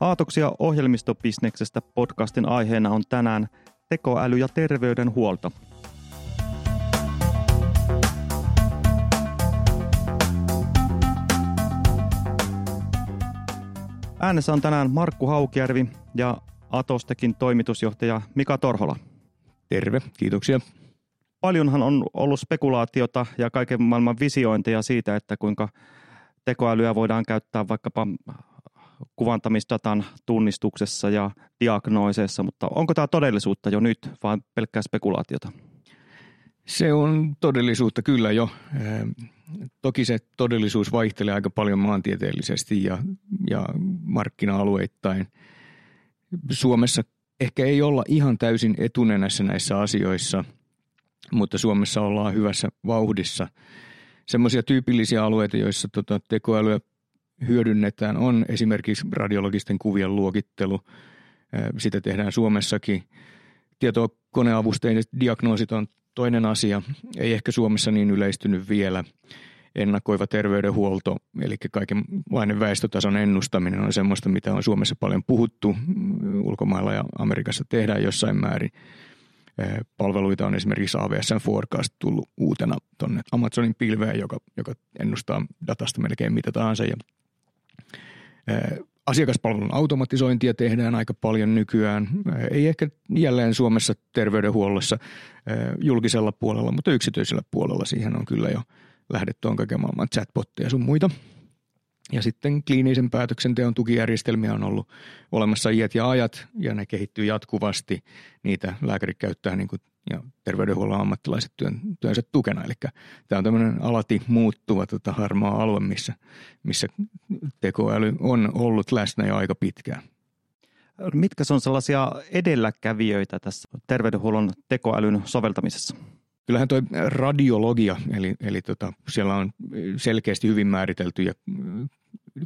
Aatoksia ohjelmistobisneksestä podcastin aiheena on tänään tekoäly ja terveydenhuolto. Äänessä on tänään Markku Haukjärvi ja Atostekin toimitusjohtaja Mika Torhola. Terve, kiitoksia. Paljonhan on ollut spekulaatiota ja kaiken maailman visiointeja siitä, että kuinka tekoälyä voidaan käyttää vaikkapa kuvantamisdatan tunnistuksessa ja diagnooseissa, mutta onko tämä todellisuutta jo nyt vai pelkkää spekulaatiota? Se on todellisuutta kyllä jo. Toki se todellisuus vaihtelee aika paljon maantieteellisesti ja, ja markkina-alueittain. Suomessa ehkä ei olla ihan täysin etunenässä näissä asioissa, mutta Suomessa ollaan hyvässä vauhdissa. Semmoisia tyypillisiä alueita, joissa tota tekoälyä hyödynnetään, on esimerkiksi radiologisten kuvien luokittelu. Sitä tehdään Suomessakin. Tietokoneavusteiset diagnoosit on toinen asia. Ei ehkä Suomessa niin yleistynyt vielä. Ennakoiva terveydenhuolto, eli kaikenlainen väestötason ennustaminen on semmoista, mitä on Suomessa paljon puhuttu. Ulkomailla ja Amerikassa tehdään jossain määrin. Palveluita on esimerkiksi AWSn Forecast tullut uutena tuonne Amazonin pilveen, joka, joka ennustaa datasta melkein mitä tahansa ja Asiakaspalvelun automatisointia tehdään aika paljon nykyään. Ei ehkä jälleen Suomessa terveydenhuollossa julkisella puolella, mutta yksityisellä puolella siihen on kyllä jo lähdetty on kaiken maailman chatbotteja sun muita. Ja sitten kliinisen päätöksenteon tukijärjestelmiä on ollut olemassa iät ja ajat ja ne kehittyy jatkuvasti. Niitä lääkärit käyttää niin kuin ja terveydenhuollon ammattilaiset työn, työnsä tukena. Eli tämä on tämmöinen alati muuttuva tota, harmaa alue, missä, missä tekoäly on ollut läsnä jo aika pitkään. Mitkä on sellaisia edelläkävijöitä tässä terveydenhuollon tekoälyn soveltamisessa? Kyllähän tuo radiologia, eli, eli tota, siellä on selkeästi hyvin määriteltyjä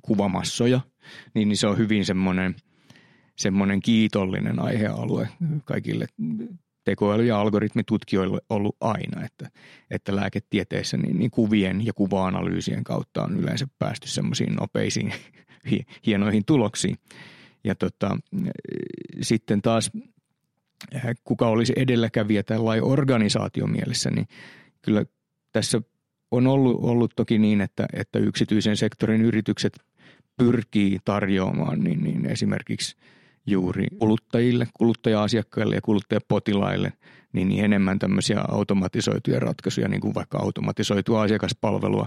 kuvamassoja, niin, niin se on hyvin semmoinen, semmoinen kiitollinen aihealue kaikille tekoäly- ja algoritmitutkijoille ollut aina, että, että lääketieteessä niin, niin kuvien ja kuva-analyysien kautta on yleensä päästy semmoisiin nopeisiin hienoihin tuloksiin. Ja tota, sitten taas äh, kuka olisi edelläkävijä tällainen organisaatiomielessä, niin kyllä tässä on ollut, ollut toki niin, että, että yksityisen sektorin yritykset pyrkii tarjoamaan niin, niin esimerkiksi – juuri kuluttajille, kuluttaja-asiakkaille ja kuluttajapotilaille niin, enemmän tämmöisiä automatisoituja ratkaisuja, niin kuin vaikka automatisoitua asiakaspalvelua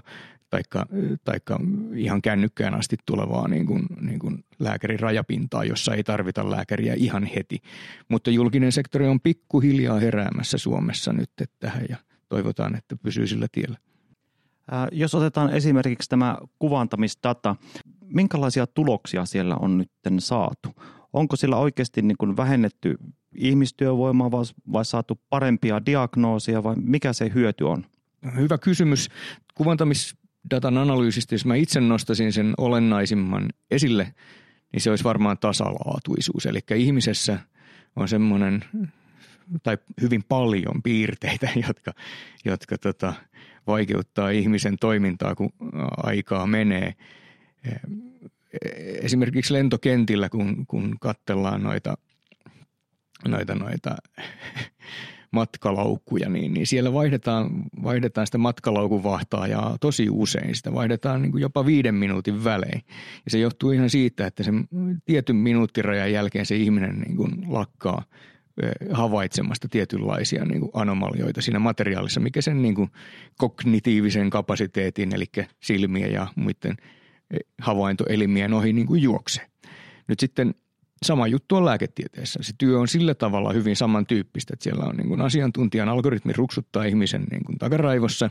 taikka, taikka ihan kännykkään asti tulevaa niin kuin, niin kuin lääkärin rajapintaa, jossa ei tarvita lääkäriä ihan heti. Mutta julkinen sektori on pikkuhiljaa heräämässä Suomessa nyt tähän ja toivotaan, että pysyy sillä tiellä. Jos otetaan esimerkiksi tämä kuvantamisdata, minkälaisia tuloksia siellä on nyt saatu? Onko sillä oikeasti niin kuin vähennetty ihmistyövoimaa vai, vai saatu parempia diagnoosia vai mikä se hyöty on? Hyvä kysymys. Kuvantamisdatan analyysistä, jos mä itse nostasin sen olennaisimman esille, niin se olisi varmaan tasalaatuisuus. Eli ihmisessä on semmoinen tai hyvin paljon piirteitä, jotka, jotka tota, vaikeuttaa ihmisen toimintaa, kun aikaa menee esimerkiksi lentokentillä, kun, kun katsellaan noita, noita, noita matkalaukkuja, niin, niin siellä vaihdetaan, vaihdetaan sitä matkalaukun vahtaajaa tosi usein. Sitä vaihdetaan niin kuin jopa viiden minuutin välein. Ja se johtuu ihan siitä, että sen tietyn minuuttirajan jälkeen se ihminen niin kuin lakkaa havaitsemasta tietynlaisia niin kuin anomalioita siinä materiaalissa, mikä sen niin kuin kognitiivisen kapasiteetin, eli silmiä ja muiden – havaintoelimien ohi niin kuin juoksee. Nyt sitten sama juttu on lääketieteessä. Se työ on sillä tavalla hyvin samantyyppistä, että siellä on niin kuin asiantuntijan algoritmi ruksuttaa ihmisen niin kuin takaraivossa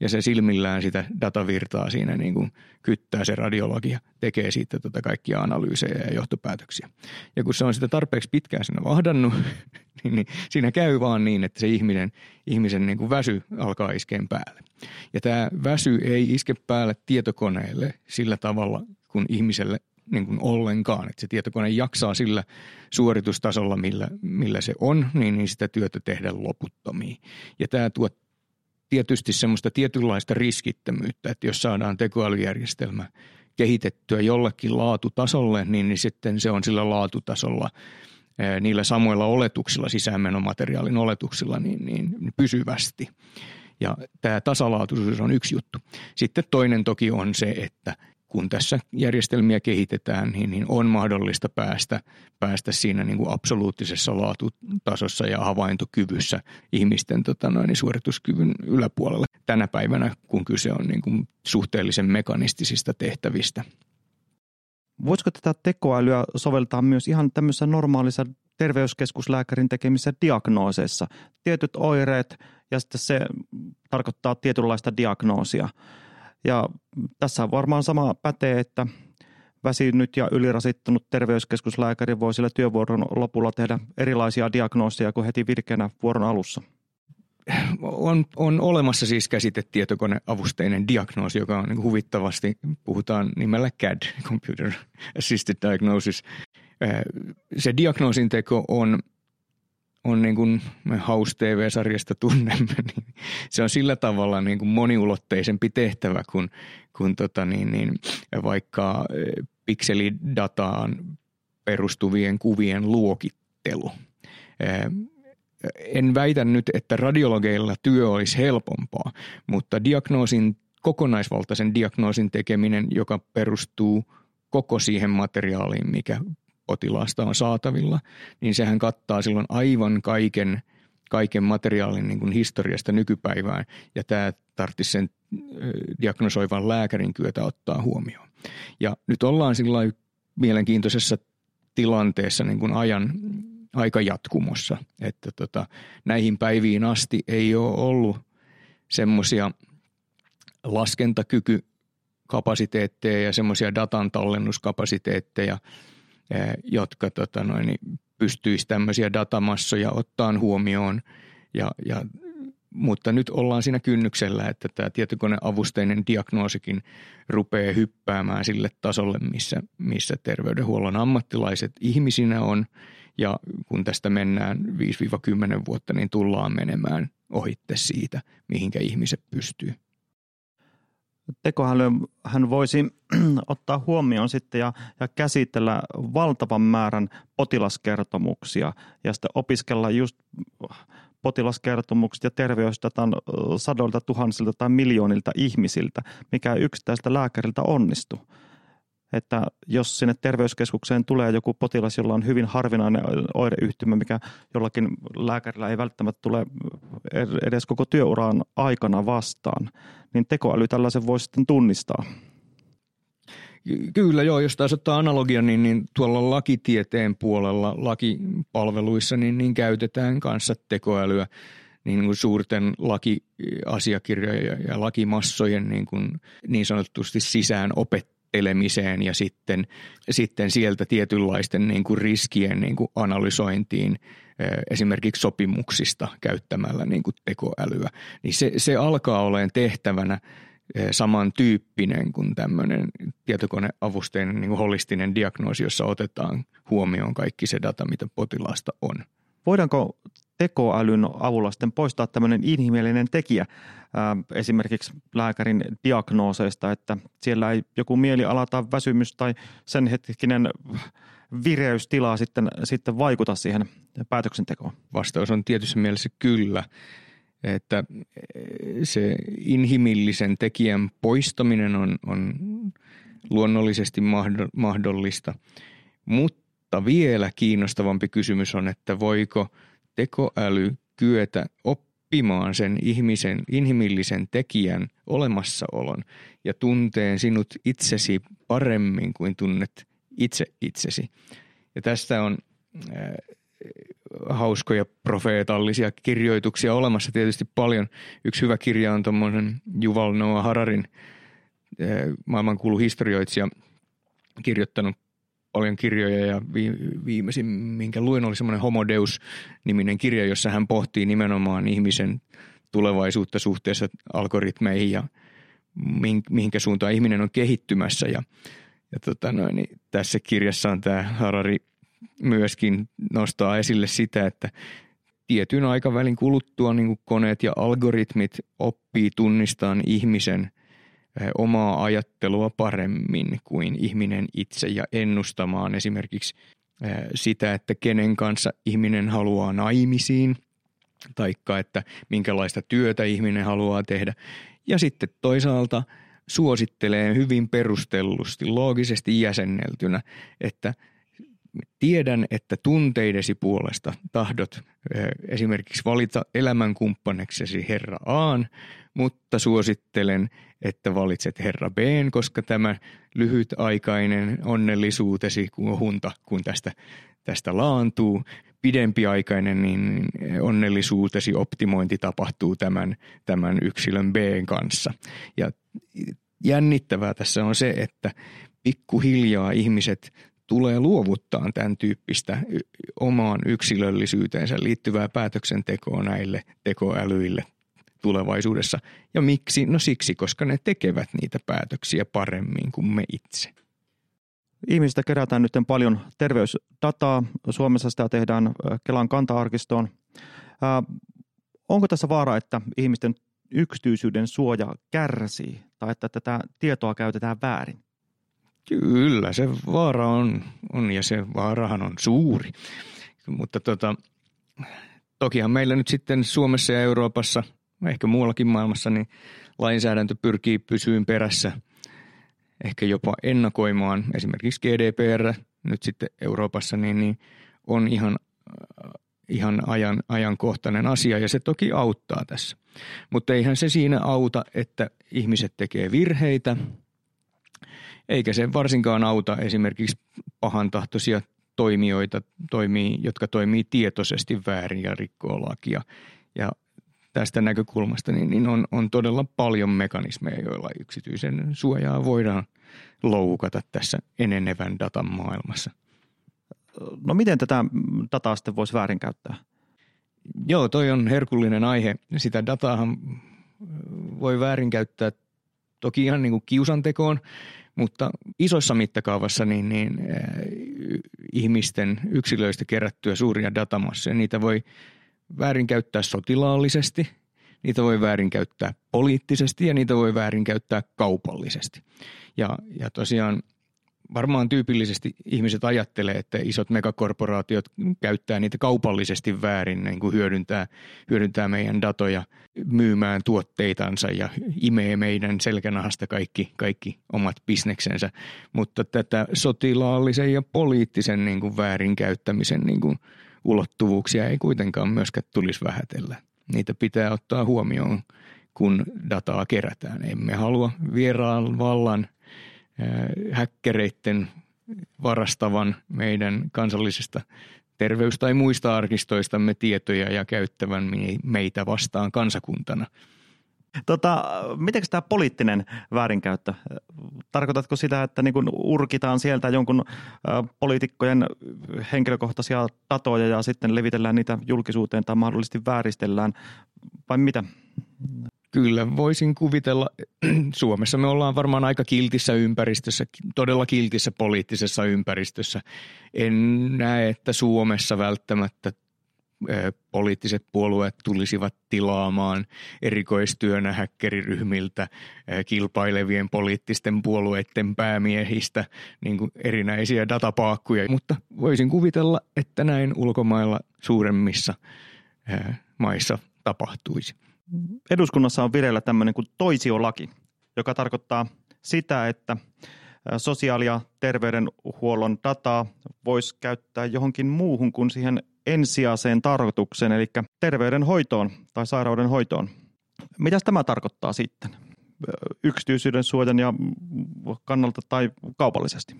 ja se silmillään sitä datavirtaa siinä niin kuin kyttää se radiologia, tekee siitä tota kaikkia analyysejä ja johtopäätöksiä. Ja kun se on sitä tarpeeksi pitkään siinä vahdannut, niin, niin siinä käy vaan niin, että se ihminen, ihmisen niin kuin väsy alkaa iskeen päälle. Ja tämä väsy ei iske päälle tietokoneelle sillä tavalla, kun ihmiselle niin kuin ollenkaan. Että se tietokone jaksaa sillä suoritustasolla, millä, millä se on, niin, niin sitä työtä tehdä loputtomiin. Ja tämä tuo tietysti semmoista tietynlaista riskittömyyttä, että jos saadaan tekoälyjärjestelmä kehitettyä jollekin laatutasolle, niin, niin sitten se on sillä laatutasolla niillä samoilla oletuksilla, sisäänmenomateriaalin oletuksilla, niin, niin pysyvästi. Ja tämä tasalaatuisuus on yksi juttu. Sitten toinen toki on se, että kun tässä järjestelmiä kehitetään, niin, niin on mahdollista päästä, päästä siinä niin kuin absoluuttisessa laatutasossa ja havaintokyvyssä ihmisten tota noin, niin suorituskyvyn yläpuolelle tänä päivänä, kun kyse on niin kuin suhteellisen mekanistisista tehtävistä. Voisiko tätä tekoälyä soveltaa myös ihan tämmöisessä normaalissa terveyskeskuslääkärin tekemissä diagnooseissa? Tietyt oireet ja sitten se tarkoittaa tietynlaista diagnoosia. Ja tässä varmaan sama pätee, että väsynyt ja ylirasittunut terveyskeskuslääkäri voi sillä työvuoron lopulla tehdä erilaisia diagnooseja kuin heti virkeänä vuoron alussa. On, on olemassa siis käsitetietokoneavusteinen diagnoosi, joka on niin huvittavasti, puhutaan nimellä CAD, Computer Assisted Diagnosis. Se diagnoosin teko on on niin kuin me House TV-sarjasta tunnemme, niin se on sillä tavalla niin kuin moniulotteisempi tehtävä kuin, kuin tota niin, niin, vaikka pikselidataan perustuvien kuvien luokittelu. En väitä nyt, että radiologeilla työ olisi helpompaa, mutta diagnoosin, kokonaisvaltaisen diagnoosin tekeminen, joka perustuu koko siihen materiaaliin, mikä potilaasta on saatavilla, niin sehän kattaa silloin aivan kaiken, kaiken materiaalin niin kuin historiasta nykypäivään, ja tämä tarvitsisi sen diagnosoivan lääkärin kyötä ottaa huomioon. Ja nyt ollaan sillä mielenkiintoisessa tilanteessa niin kuin ajan aikajatkumossa, että tota, näihin päiviin asti ei ole ollut semmoisia laskentakykykapasiteetteja ja semmoisia datan tallennuskapasiteetteja, jotka tota noin, pystyisi tämmöisiä datamassoja ottaan huomioon. Ja, ja, mutta nyt ollaan siinä kynnyksellä, että tämä tietokoneavusteinen diagnoosikin rupeaa hyppäämään sille tasolle, missä, missä terveydenhuollon ammattilaiset ihmisinä on. Ja kun tästä mennään 5-10 vuotta, niin tullaan menemään ohitte siitä, mihinkä ihmiset pystyy tekoäly hän voisi ottaa huomioon sitten ja, ja käsitellä valtavan määrän potilaskertomuksia ja sitten opiskella just potilaskertomukset ja terveysdatan sadoilta tuhansilta tai miljoonilta ihmisiltä, mikä yksittäiseltä lääkäriltä onnistuu että jos sinne terveyskeskukseen tulee joku potilas, jolla on hyvin harvinainen oireyhtymä, mikä jollakin lääkärillä ei välttämättä tule edes koko työuraan aikana vastaan, niin tekoäly tällaisen voi sitten tunnistaa. Kyllä joo, jos taas ottaa analogia, niin, niin tuolla lakitieteen puolella lakipalveluissa niin, niin käytetään kanssa tekoälyä niin kuin suurten lakiasiakirjojen ja lakimassojen niin, kuin niin sanotusti sisään opet määrittelemiseen ja sitten, sitten sieltä tietynlaisten niin kuin riskien niin kuin analysointiin esimerkiksi sopimuksista käyttämällä niin kuin tekoälyä. Niin se, se alkaa olemaan tehtävänä samantyyppinen kuin tämmöinen tietokoneavusteinen niin kuin holistinen diagnoosi, jossa otetaan huomioon kaikki se data, mitä potilaasta on. Voidaanko tekoälyn avulla sitten poistaa tämmöinen inhimillinen tekijä esimerkiksi lääkärin diagnooseista, että siellä ei joku mieliala tai väsymys tai sen hetkinen vireystila sitten, sitten vaikuta siihen päätöksentekoon? Vastaus on tietyssä mielessä kyllä, että se inhimillisen tekijän poistaminen on, on luonnollisesti mahdollista, mutta vielä kiinnostavampi kysymys on, että voiko – tekoäly kyetä oppimaan sen ihmisen, inhimillisen tekijän olemassaolon ja tunteen sinut itsesi paremmin kuin tunnet itse itsesi. Ja tästä on äh, hauskoja profeetallisia kirjoituksia olemassa tietysti paljon. Yksi hyvä kirja on tuommoinen Juval Noah Hararin äh, maailmankuulu historioitsija kirjoittanut paljon kirjoja ja viimeisin, minkä luin, oli semmoinen Homodeus-niminen kirja, jossa hän pohtii nimenomaan ihmisen tulevaisuutta suhteessa algoritmeihin ja mihinkä suuntaan ihminen on kehittymässä. Ja, ja tota noin, niin tässä kirjassa on tämä Harari myöskin nostaa esille sitä, että tietyn aikavälin kuluttua niin koneet ja algoritmit oppii tunnistamaan ihmisen omaa ajattelua paremmin kuin ihminen itse ja ennustamaan esimerkiksi sitä, että kenen kanssa ihminen haluaa naimisiin, taikka että minkälaista työtä ihminen haluaa tehdä. Ja sitten toisaalta suosittelee hyvin perustellusti, loogisesti jäsenneltynä, että tiedän, että tunteidesi puolesta tahdot esimerkiksi valita elämänkumppaneksesi herra Aan, mutta suosittelen, että valitset herra B, koska tämä lyhytaikainen onnellisuutesi kun hunta, kun tästä, tästä laantuu, pidempiaikainen niin onnellisuutesi optimointi tapahtuu tämän, tämän yksilön B kanssa. Ja jännittävää tässä on se, että pikkuhiljaa ihmiset tulee luovuttaa tämän tyyppistä omaan yksilöllisyyteensä liittyvää päätöksentekoa näille tekoälyille tulevaisuudessa. Ja miksi? No siksi, koska ne tekevät niitä päätöksiä paremmin kuin me itse. Ihmisistä kerätään nyt paljon terveysdataa. Suomessa sitä tehdään Kelan kanta-arkistoon. onko tässä vaara, että ihmisten yksityisyyden suoja kärsii tai että tätä tietoa käytetään väärin? Kyllä, se vaara on, on ja se vaarahan on suuri. Mutta tota, tokihan meillä nyt sitten Suomessa ja Euroopassa, ehkä muuallakin maailmassa, niin lainsäädäntö pyrkii pysyyn perässä, ehkä jopa ennakoimaan. Esimerkiksi GDPR nyt sitten Euroopassa, niin, niin on ihan, ihan ajan, ajankohtainen asia ja se toki auttaa tässä. Mutta eihän se siinä auta, että ihmiset tekee virheitä – eikä se varsinkaan auta esimerkiksi pahantahtoisia toimijoita, toimii, jotka toimii tietoisesti väärin ja rikkoo lakia. Ja tästä näkökulmasta niin, niin on, on todella paljon mekanismeja, joilla yksityisen suojaa voidaan loukata tässä enenevän datan maailmassa. No miten tätä dataa sitten voisi väärinkäyttää? Joo, toi on herkullinen aihe. Sitä dataahan voi väärinkäyttää toki ihan niin kuin kiusantekoon, mutta isossa mittakaavassa niin, niin äh, ihmisten yksilöistä kerättyä suuria datamassoja, niitä voi väärinkäyttää sotilaallisesti, niitä voi väärinkäyttää poliittisesti ja niitä voi väärinkäyttää kaupallisesti. Ja, ja tosiaan varmaan tyypillisesti ihmiset ajattelee, että isot megakorporaatiot käyttää niitä kaupallisesti väärin, niin kuin hyödyntää, hyödyntää meidän datoja myymään tuotteitansa ja imee meidän selkänahasta kaikki, kaikki omat bisneksensä. Mutta tätä sotilaallisen ja poliittisen niin kuin väärinkäyttämisen niin kuin ulottuvuuksia ei kuitenkaan myöskään tulisi vähätellä. Niitä pitää ottaa huomioon, kun dataa kerätään. Emme halua vieraan vallan häkkereiden varastavan meidän kansallisesta terveys- tai muista arkistoistamme tietoja ja käyttävän meitä vastaan kansakuntana. Tota, miten tämä poliittinen väärinkäyttö? Tarkoitatko sitä, että niin kun urkitaan sieltä jonkun poliitikkojen henkilökohtaisia datoja ja sitten levitellään niitä julkisuuteen tai mahdollisesti vääristellään vai mitä? Kyllä, voisin kuvitella. Suomessa me ollaan varmaan aika kiltissä ympäristössä, todella kiltissä poliittisessa ympäristössä. En näe, että Suomessa välttämättä poliittiset puolueet tulisivat tilaamaan erikoistyönä häkkeriryhmiltä kilpailevien poliittisten puolueiden päämiehistä niin kuin erinäisiä datapaakkuja. Mutta voisin kuvitella, että näin ulkomailla suuremmissa maissa tapahtuisi eduskunnassa on vireillä tämmöinen kuin toisiolaki, joka tarkoittaa sitä, että sosiaali- ja terveydenhuollon dataa voisi käyttää johonkin muuhun kuin siihen ensisijaiseen tarkoitukseen, eli terveydenhoitoon tai sairauden hoitoon. Mitä tämä tarkoittaa sitten yksityisyyden suojan ja kannalta tai kaupallisesti?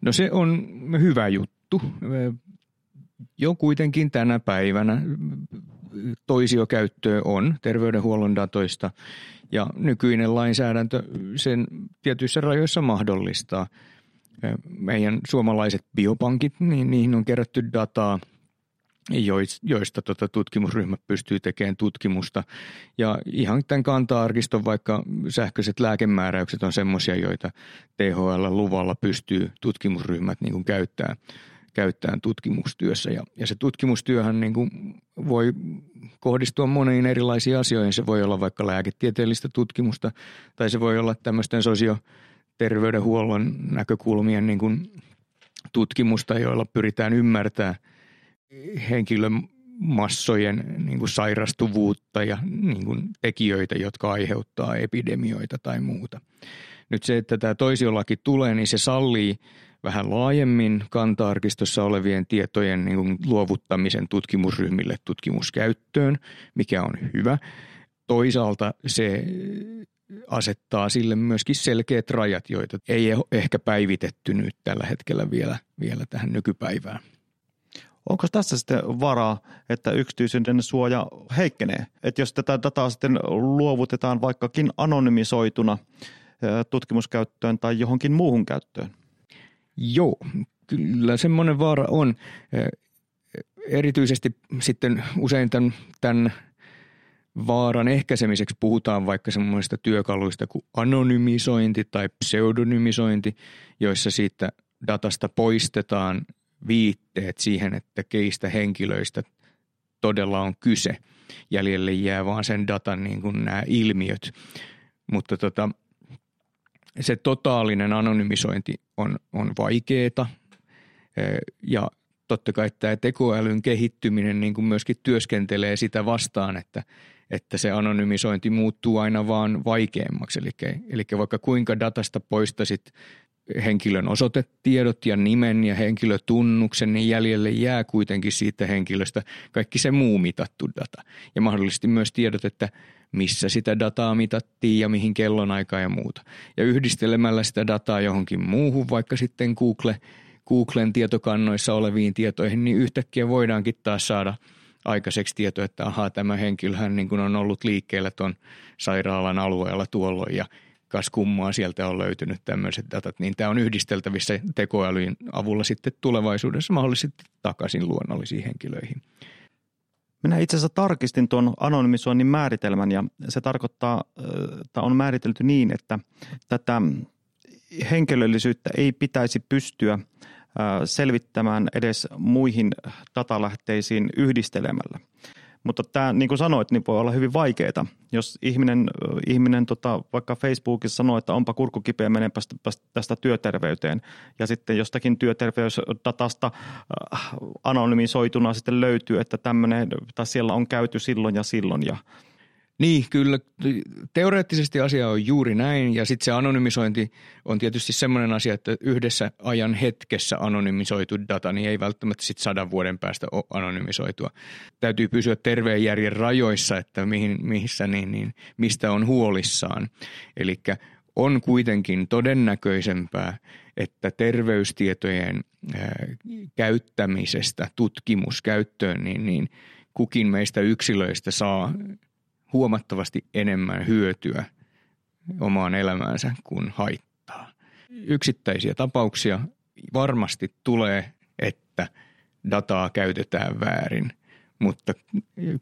No se on hyvä juttu. Jo kuitenkin tänä päivänä toisiokäyttöä on terveydenhuollon datoista ja nykyinen lainsäädäntö sen tietyissä rajoissa mahdollistaa. Meidän suomalaiset biopankit, niin niihin on kerätty dataa, joista tota tutkimusryhmä pystyy tekemään tutkimusta. Ja ihan tämän kanta-arkiston vaikka sähköiset lääkemääräykset on semmoisia, joita THL-luvalla pystyy tutkimusryhmät niin kuin käyttämään käyttämään tutkimustyössä. Ja, ja se tutkimustyöhän niin kuin voi kohdistua moniin erilaisiin asioihin. Se voi olla vaikka lääketieteellistä tutkimusta tai se voi olla tämmöisten sosioterveydenhuollon näkökulmien niin kuin tutkimusta, joilla pyritään ymmärtää henkilön massojen niin kuin sairastuvuutta ja niin kuin tekijöitä, jotka aiheuttaa epidemioita tai muuta. Nyt se, että tämä toisiolaki tulee, niin se sallii vähän laajemmin kanta-arkistossa olevien tietojen niin kuin luovuttamisen tutkimusryhmille tutkimuskäyttöön, mikä on hyvä. Toisaalta se asettaa sille myöskin selkeät rajat, joita ei ehkä päivitetty nyt tällä hetkellä vielä, vielä tähän nykypäivään. Onko tässä sitten varaa, että yksityisyyden suoja heikkenee? Että jos tätä dataa sitten luovutetaan vaikkakin anonymisoituna tutkimuskäyttöön tai johonkin muuhun käyttöön? Joo, kyllä semmoinen vaara on. Erityisesti sitten usein tämän, tämän vaaran ehkäisemiseksi puhutaan vaikka semmoista työkaluista kuin anonymisointi tai pseudonymisointi, joissa siitä datasta poistetaan viitteet siihen, että keistä henkilöistä todella on kyse. Jäljelle jää vaan sen datan niin kuin nämä ilmiöt. Mutta tota, se totaalinen anonymisointi on, on vaikeeta ja totta kai tämä tekoälyn kehittyminen niin kuin myöskin työskentelee sitä vastaan, että, että se anonymisointi muuttuu aina vaan vaikeammaksi. Eli, eli vaikka kuinka datasta poistasit henkilön osoitetiedot ja nimen ja henkilötunnuksen, niin jäljelle jää kuitenkin siitä henkilöstä kaikki se muu mitattu data. Ja mahdollisesti myös tiedot, että missä sitä dataa mitattiin ja mihin kellonaikaan ja muuta. Ja yhdistelemällä sitä dataa johonkin muuhun, vaikka sitten Google, Googlen tietokannoissa oleviin tietoihin, niin yhtäkkiä voidaankin taas saada aikaiseksi tieto, että ahaa, tämä henkilöhän niin kuin on ollut liikkeellä tuon sairaalan alueella tuolloin ja kas kummaa sieltä on löytynyt tämmöiset datat, niin tämä on yhdisteltävissä tekoälyn avulla sitten tulevaisuudessa mahdollisesti takaisin luonnollisiin henkilöihin. Minä itse asiassa tarkistin tuon anonymisoinnin määritelmän ja se tarkoittaa, että on määritelty niin, että tätä henkilöllisyyttä ei pitäisi pystyä selvittämään edes muihin datalähteisiin yhdistelemällä. Mutta tämä, niin kuin sanoit, niin voi olla hyvin vaikeaa. Jos ihminen, ihminen tota, vaikka Facebookissa sanoo, että onpa kurkku kipeä, menenpä tästä työterveyteen. Ja sitten jostakin työterveysdatasta äh, anonymisoituna sitten löytyy, että tämmöinen, tai siellä on käyty silloin ja silloin. Ja niin, kyllä. Teoreettisesti asia on juuri näin ja sitten se anonymisointi on tietysti semmoinen asia, että yhdessä ajan hetkessä anonymisoitu data niin ei välttämättä sitten sadan vuoden päästä ole anonymisoitua. Täytyy pysyä terveen järjen rajoissa, että mihin, mihissä, niin, niin, mistä on huolissaan. Eli on kuitenkin todennäköisempää, että terveystietojen ää, käyttämisestä tutkimuskäyttöön, niin, niin kukin meistä yksilöistä saa huomattavasti enemmän hyötyä omaan elämäänsä kuin haittaa. Yksittäisiä tapauksia varmasti tulee, että dataa käytetään väärin, mutta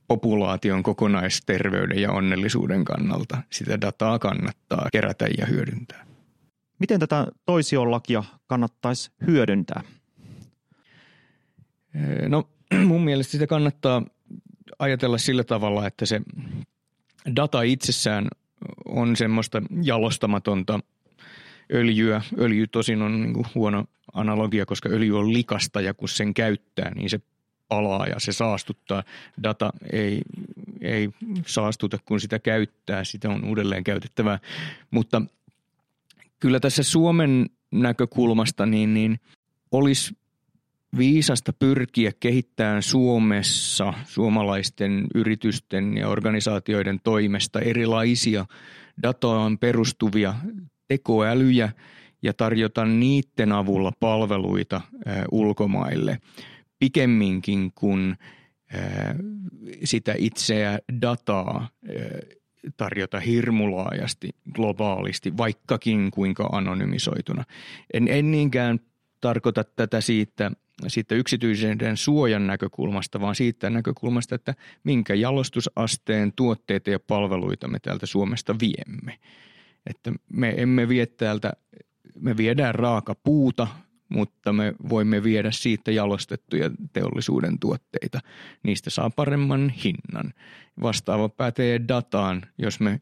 populaation kokonaisterveyden ja onnellisuuden kannalta sitä dataa kannattaa kerätä ja hyödyntää. Miten tätä toisiolakia kannattaisi hyödyntää? No mun mielestä sitä kannattaa ajatella sillä tavalla, että se data itsessään on semmoista jalostamatonta öljyä. Öljy tosin on niin huono analogia, koska öljy on likasta ja kun sen käyttää, niin se palaa ja se saastuttaa. Data ei, ei saastuta, kun sitä käyttää. Sitä on uudelleen käytettävää. Mutta kyllä tässä Suomen näkökulmasta niin, niin olisi viisasta pyrkiä kehittämään Suomessa suomalaisten yritysten ja organisaatioiden toimesta erilaisia dataan perustuvia tekoälyjä ja tarjota niiden avulla palveluita ulkomaille pikemminkin kuin sitä itseä dataa tarjota hirmulaajasti globaalisti, vaikkakin kuinka anonymisoituna. En, en niinkään tarkoita tätä siitä siitä yksityisyyden suojan näkökulmasta, vaan siitä näkökulmasta, että minkä jalostusasteen tuotteita ja palveluita me täältä Suomesta viemme. Että me emme vie täältä, me viedään raaka puuta, mutta me voimme viedä siitä jalostettuja teollisuuden tuotteita. Niistä saa paremman hinnan. Vastaava pätee dataan, jos me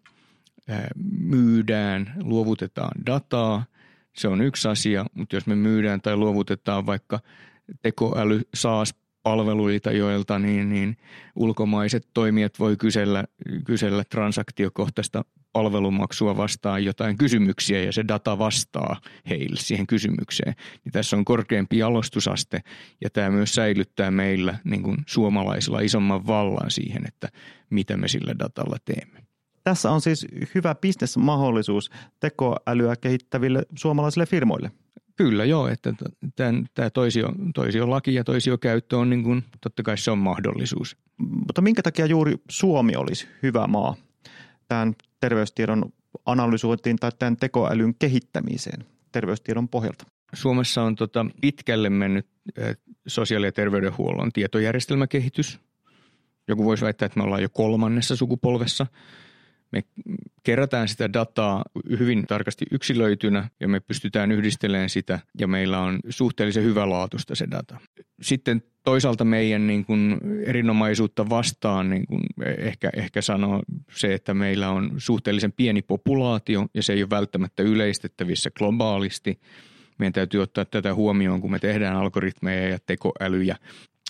myydään, luovutetaan dataa, se on yksi asia, mutta jos me myydään tai luovutetaan vaikka tekoäly saas palveluita, joilta niin, niin ulkomaiset toimijat voi kysellä, kysellä transaktiokohtaista palvelumaksua vastaan jotain kysymyksiä ja se data vastaa heille siihen kysymykseen. Niin tässä on korkeampi jalostusaste ja tämä myös säilyttää meillä niin kuin suomalaisilla isomman vallan siihen, että mitä me sillä datalla teemme. Tässä on siis hyvä bisnesmahdollisuus tekoälyä kehittäville suomalaisille firmoille. Kyllä joo, että tämän, tämä toisio, toisio laki ja toisio käyttö on niin kuin, totta kai se on mahdollisuus. Mutta minkä takia juuri Suomi olisi hyvä maa tämän terveystiedon analysointiin tai tämän tekoälyn kehittämiseen terveystiedon pohjalta? Suomessa on tota pitkälle mennyt sosiaali- ja terveydenhuollon tietojärjestelmäkehitys. Joku voisi väittää, että me ollaan jo kolmannessa sukupolvessa – me kerätään sitä dataa hyvin tarkasti yksilöitynä ja me pystytään yhdistelemään sitä ja meillä on suhteellisen hyvälaatuista se data. Sitten toisaalta meidän niin kuin erinomaisuutta vastaan niin kuin ehkä, ehkä sanoo se, että meillä on suhteellisen pieni populaatio ja se ei ole välttämättä yleistettävissä globaalisti. Meidän täytyy ottaa tätä huomioon, kun me tehdään algoritmeja ja tekoälyjä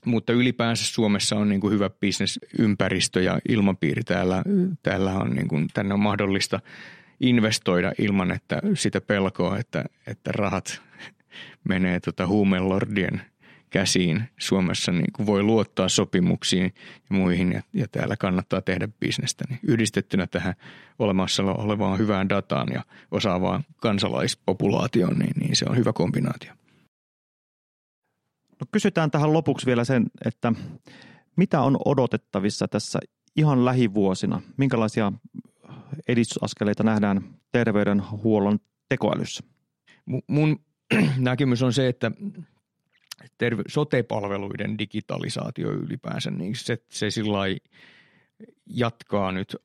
mutta ylipäänsä Suomessa on niin kuin hyvä bisnesympäristö ja ilmapiiri täällä. Täällä on niin kuin, tänne on mahdollista investoida ilman, että sitä pelkoa, että, että rahat menee tota huumelordien käsiin. Suomessa niin kuin voi luottaa sopimuksiin ja muihin ja, ja täällä kannattaa tehdä bisnestä. Niin yhdistettynä tähän olemassa olevaan hyvään dataan ja osaavaan kansalaispopulaatioon, niin, niin se on hyvä kombinaatio. No kysytään tähän lopuksi vielä sen, että mitä on odotettavissa tässä ihan lähivuosina? Minkälaisia edistysaskeleita nähdään terveydenhuollon tekoälyssä? Mun näkemys on se, että terve- sote-palveluiden digitalisaatio ylipäänsä, niin se, se sillä jatkaa nyt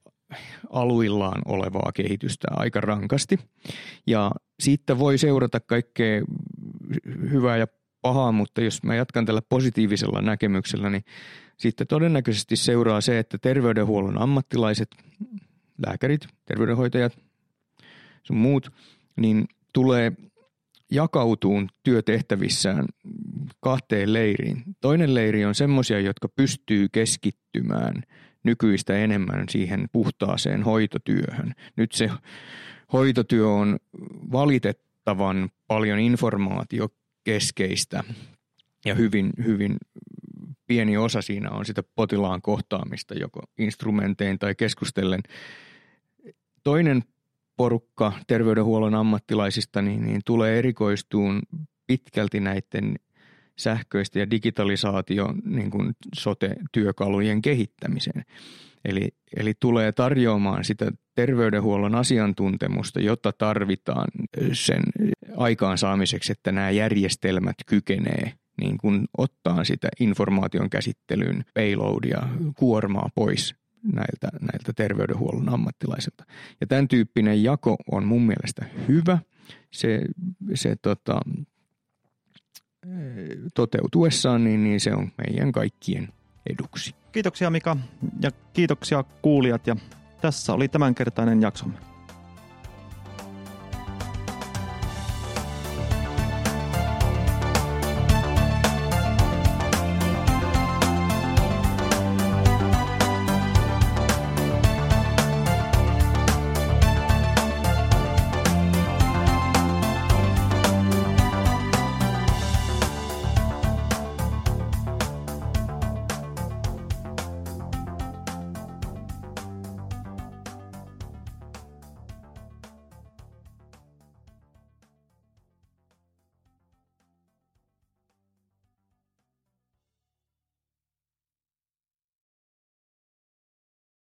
aluillaan olevaa kehitystä aika rankasti. Ja siitä voi seurata kaikkea hyvää ja pahaa, mutta jos mä jatkan tällä positiivisella näkemyksellä, niin sitten todennäköisesti seuraa se, että terveydenhuollon ammattilaiset, lääkärit, terveydenhoitajat, sun muut, niin tulee jakautuun työtehtävissään kahteen leiriin. Toinen leiri on semmoisia, jotka pystyy keskittymään nykyistä enemmän siihen puhtaaseen hoitotyöhön. Nyt se hoitotyö on valitettavan paljon informaatio keskeistä ja hyvin, hyvin pieni osa siinä on sitä potilaan kohtaamista joko instrumentein tai keskustellen. Toinen porukka terveydenhuollon ammattilaisista niin, niin tulee erikoistuun pitkälti näiden sähköistä ja digitalisaatio niin kuin sote-työkalujen kehittämiseen. Eli, eli tulee tarjoamaan sitä terveydenhuollon asiantuntemusta, jota tarvitaan sen aikaansaamiseksi, että nämä järjestelmät kykenee niin kuin ottaa sitä informaation käsittelyn payloadia, kuormaa pois näiltä, näiltä terveydenhuollon ammattilaisilta. Ja tämän tyyppinen jako on mun mielestä hyvä. Se, se tota, toteutuessaan, niin, niin se on meidän kaikkien eduksi. Kiitoksia Mika ja kiitoksia kuulijat ja tässä oli tämänkertainen jaksomme.